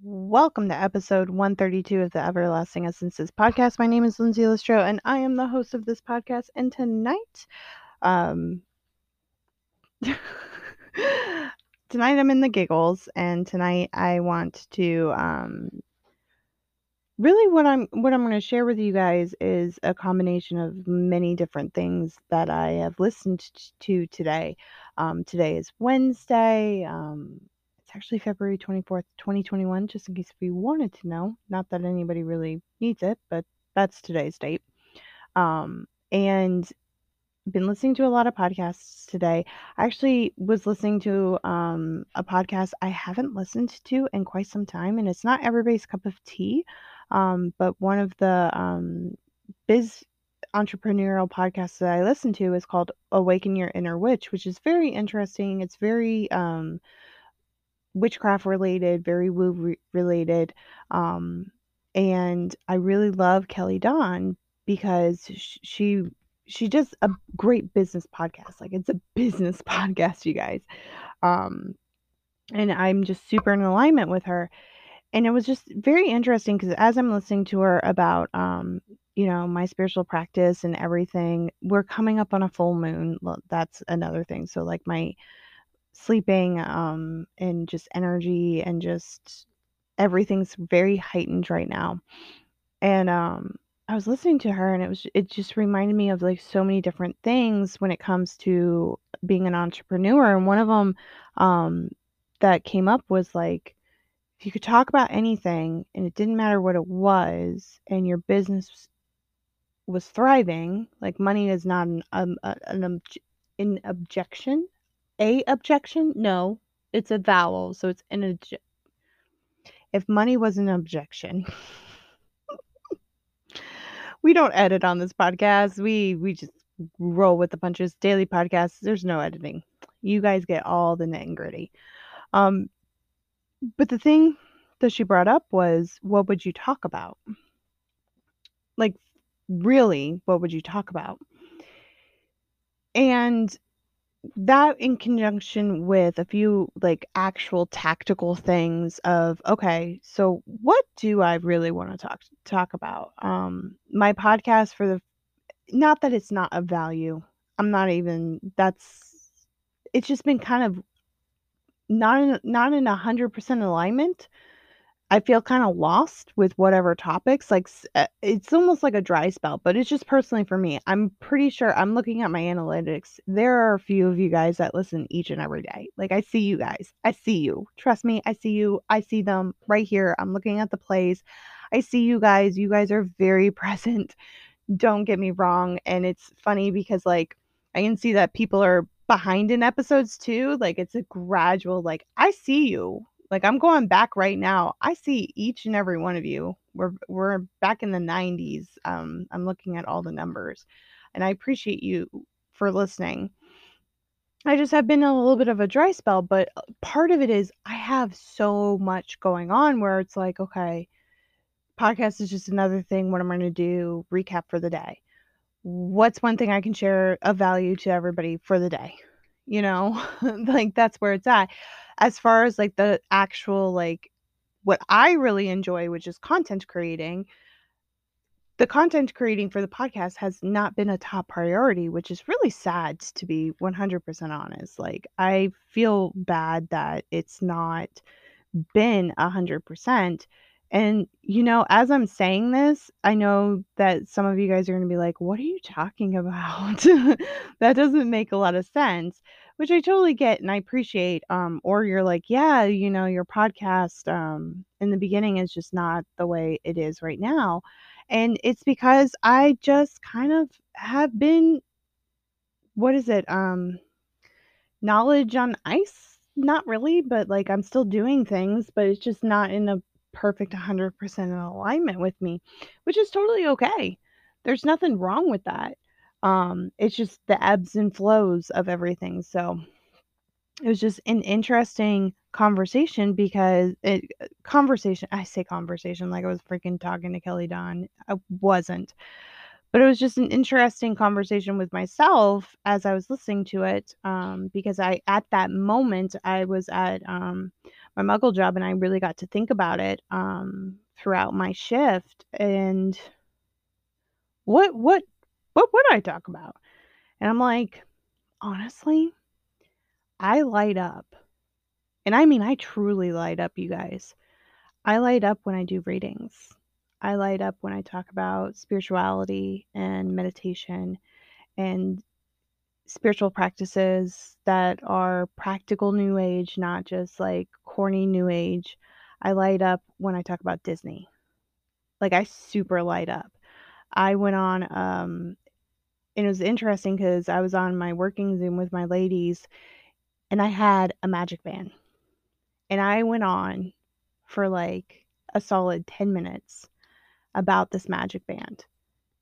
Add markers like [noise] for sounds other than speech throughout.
Welcome to episode 132 of the Everlasting Essences podcast. My name is Lindsay Listro, and I am the host of this podcast. And tonight, um, [laughs] tonight I'm in the giggles, and tonight I want to, um, really what I'm what I'm going to share with you guys is a combination of many different things that I have listened to today. Um, today is Wednesday. Um, it's actually February 24th, 2021, just in case if you wanted to know. Not that anybody really needs it, but that's today's date. Um, and been listening to a lot of podcasts today. I actually was listening to um, a podcast I haven't listened to in quite some time, and it's not everybody's cup of tea, um, but one of the um, biz entrepreneurial podcasts that I listen to is called Awaken Your Inner Witch, which is very interesting. It's very um, witchcraft related, very woo re- related. Um, and I really love Kelly Dawn because she she does a great business podcast. Like it's a [laughs] business podcast, you guys. Um, and I'm just super in alignment with her. And it was just very interesting because as I'm listening to her about um, you know, my spiritual practice and everything, we're coming up on a full moon. That's another thing. So like my sleeping um and just energy and just everything's very heightened right now. And um i was listening to her and it was it just reminded me of like so many different things when it comes to being an entrepreneur. And one of them um that came up was like if you could talk about anything and it didn't matter what it was and your business was thriving like money is not an um, an, an objection a objection? No, it's a vowel, so it's an objection. If money was an objection, [laughs] we don't edit on this podcast. We we just roll with the punches. Daily podcasts. There's no editing. You guys get all the nit and gritty. Um, but the thing that she brought up was, what would you talk about? Like, really, what would you talk about? And that in conjunction with a few like actual tactical things of okay so what do i really want to talk talk about? Um my podcast for the not that it's not of value i'm not even that's it's just been kind of not in not in a hundred percent alignment I feel kind of lost with whatever topics. Like uh, it's almost like a dry spell, but it's just personally for me. I'm pretty sure I'm looking at my analytics. There are a few of you guys that listen each and every day. Like I see you guys. I see you. Trust me, I see you. I see them right here. I'm looking at the plays. I see you guys. You guys are very [laughs] present. Don't get me wrong, and it's funny because like I can see that people are behind in episodes too. Like it's a gradual like I see you like I'm going back right now. I see each and every one of you. We're we're back in the 90s. Um, I'm looking at all the numbers, and I appreciate you for listening. I just have been a little bit of a dry spell, but uh, part of it is I have so much going on where it's like, okay, podcast is just another thing. What I'm going to do, recap for the day. What's one thing I can share of value to everybody for the day? You know, [laughs] like that's where it's at as far as like the actual like what I really enjoy, which is content creating, the content creating for the podcast has not been a top priority, which is really sad to be 100% honest. Like, I feel bad that it's not been 100%. And, you know, as I'm saying this, I know that some of you guys are going to be like, what are you talking about? [laughs] that doesn't make a lot of sense which I totally get and I appreciate. Um, or you're like, yeah, you know, your podcast um, in the beginning is just not the way it is right now. And it's because I just kind of have been, what is it? Um, knowledge on ice? Not really, but like I'm still doing things, but it's just not in a perfect 100% in alignment with me, which is totally okay. There's nothing wrong with that. Um, it's just the ebbs and flows of everything. So it was just an interesting conversation because it conversation I say conversation like I was freaking talking to Kelly Dawn. I wasn't. But it was just an interesting conversation with myself as I was listening to it um, because I at that moment I was at um, my muggle job and I really got to think about it um, throughout my shift and what what what would I talk about? And I'm like, honestly, I light up. And I mean I truly light up, you guys. I light up when I do readings. I light up when I talk about spirituality and meditation and spiritual practices that are practical new age, not just like corny new age. I light up when I talk about Disney. Like I super light up. I went on um and it was interesting cuz I was on my working Zoom with my ladies and I had a magic band. And I went on for like a solid 10 minutes about this magic band,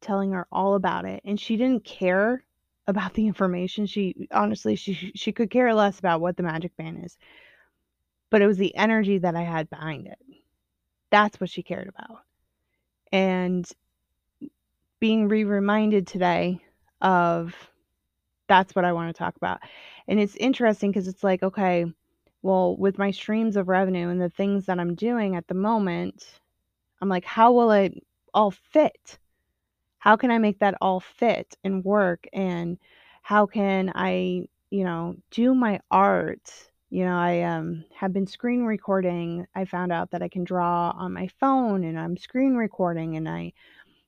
telling her all about it. And she didn't care about the information. She honestly she she could care less about what the magic band is. But it was the energy that I had behind it. That's what she cared about. And being re-reminded today of that's what I want to talk about. And it's interesting because it's like, okay, well, with my streams of revenue and the things that I'm doing at the moment, I'm like, how will it all fit? How can I make that all fit and work? And how can I, you know, do my art? You know, I um, have been screen recording. I found out that I can draw on my phone and I'm screen recording and I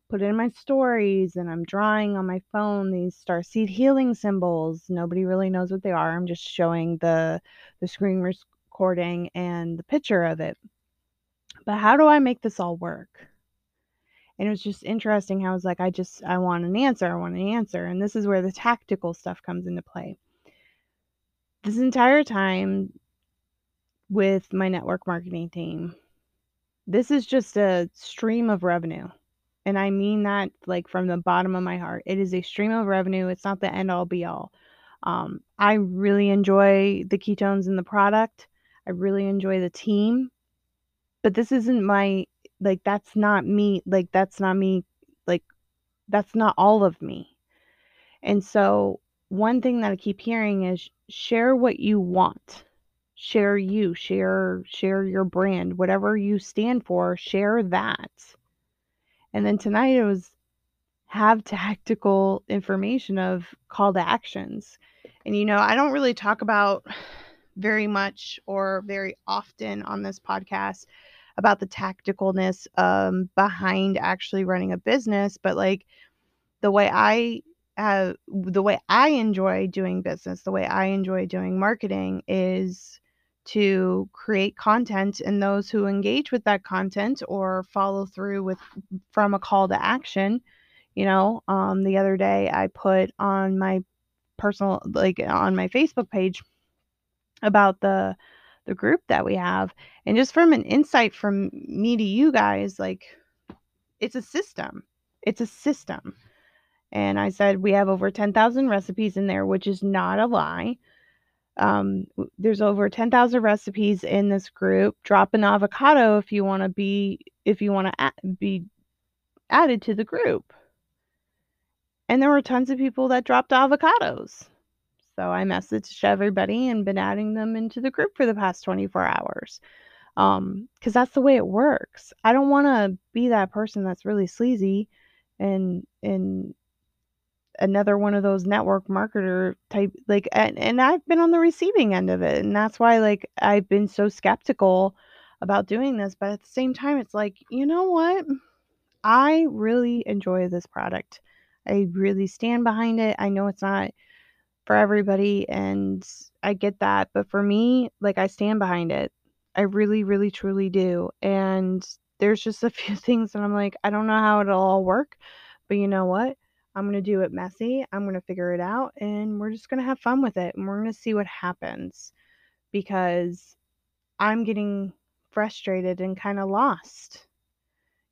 put in my stories and I'm drawing on my phone these starseed healing symbols. Nobody really knows what they are. I'm just showing the the screen recording and the picture of it. But how do I make this all work? And it was just interesting how I was like, I just I want an answer, I want an answer. And this is where the tactical stuff comes into play. This entire time with my network marketing team, this is just a stream of revenue and I mean that like from the bottom of my heart. It is a stream of revenue. It's not the end all be all. Um, I really enjoy the ketones in the product. I really enjoy the team, but this isn't my like that's not me. Like that's not me. Like that's not all of me. And so one thing that I keep hearing is share what you want. Share you, share share your brand, whatever you stand for, share that and then tonight it was have tactical information of call to actions. And you know, I don't really talk about very much or very often on this podcast about the tacticalness um, behind actually running a business, but like the way I the way I enjoy doing business, the way I enjoy doing marketing is to create content and those who engage with that content or follow through with from a call to action you know um, the other day i put on my personal like on my facebook page about the the group that we have and just from an insight from me to you guys like it's a system it's a system and i said we have over 10,000 recipes in there which is not a lie um, there's over 10,000 recipes in this group. Drop an avocado if you want to be if you want to be added to the group. And there were tons of people that dropped avocados. So I messaged everybody and been adding them into the group for the past 24 hours. Um, cuz that's the way it works. I don't want to be that person that's really sleazy and and another one of those network marketer type like and, and I've been on the receiving end of it and that's why like I've been so skeptical about doing this but at the same time it's like you know what I really enjoy this product I really stand behind it I know it's not for everybody and I get that but for me like I stand behind it I really really truly do and there's just a [laughs] few things that I'm like I don't know how it'll all work but you know what I'm going to do it messy. I'm going to figure it out and we're just going to have fun with it and we're going to see what happens because I'm getting frustrated and kind of lost.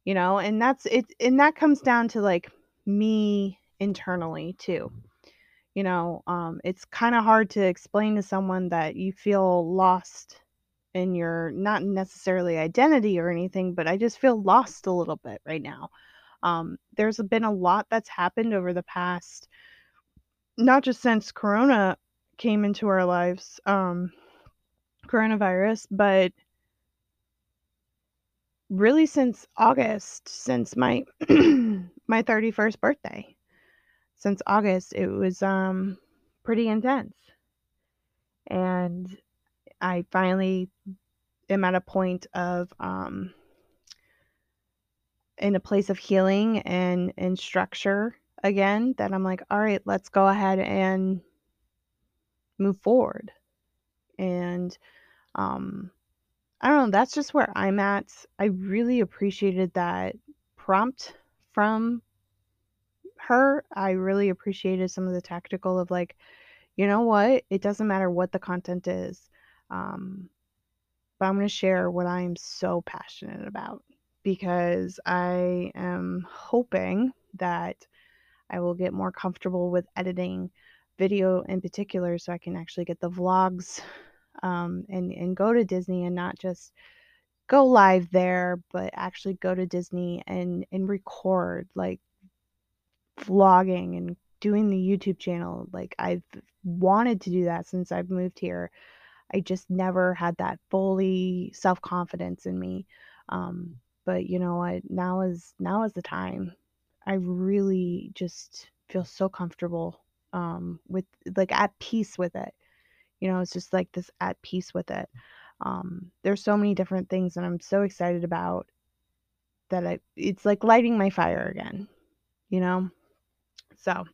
You know, and that's it and that comes down to like me internally too. You know, um it's kind of hard to explain to someone that you feel lost in your not necessarily identity or anything, but I just feel lost a little bit right now. Um, there's been a lot that's happened over the past, not just since Corona came into our lives, um, coronavirus, but really since August, since my [clears throat] my 31st birthday. Since August, it was um pretty intense. And I finally am at a point of um in a place of healing and and structure again that I'm like, all right, let's go ahead and move forward. And um I don't know, that's just where I'm at. I really appreciated that prompt from her. I really appreciated some of the tactical of like, you know what? It doesn't matter what the content is. Um, but I'm going to share what I am so passionate about because I am hoping that I will get more comfortable with editing video in particular so I can actually get the vlogs um, and, and go to Disney and not just go live there, but actually go to Disney and, and record like vlogging and doing the YouTube channel. Like I've wanted to do that since I've moved here. I just never had that fully self confidence in me. Um, but you know what? Now is now is the time. I really just feel so comfortable um, with like at peace with it. You know, it's just like this at peace with it. Um, there's so many different things that I'm so excited about that I it's like lighting my fire again. You know, so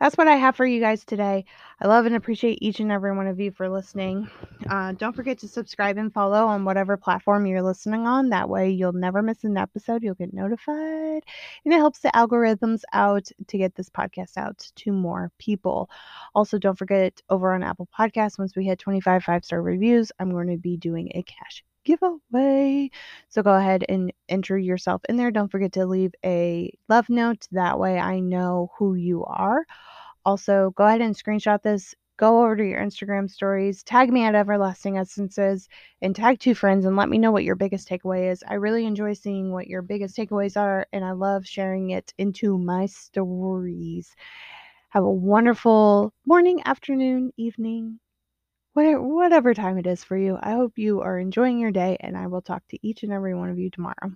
that's what I have for you guys today. I love and appreciate each and every one of you for listening. Uh, don't forget to subscribe and follow on whatever platform you're listening on. That way, you'll never miss an episode. You'll get notified, and it helps the algorithms out to get this podcast out to more people. Also, don't forget over on Apple Podcasts, once we hit 25 five star reviews, I'm going to be doing a cash giveaway. So go ahead and enter yourself in there. Don't forget to leave a love note. That way I know who you are. Also, go ahead and screenshot this. Go over to your Instagram stories, tag me at Everlasting Essences, and tag two friends and let me know what your biggest takeaway is. I really enjoy seeing what your biggest takeaways are, and I love sharing it into my stories. Have a wonderful morning, afternoon, evening, whatever time it is for you. I hope you are enjoying your day, and I will talk to each and every one of you tomorrow.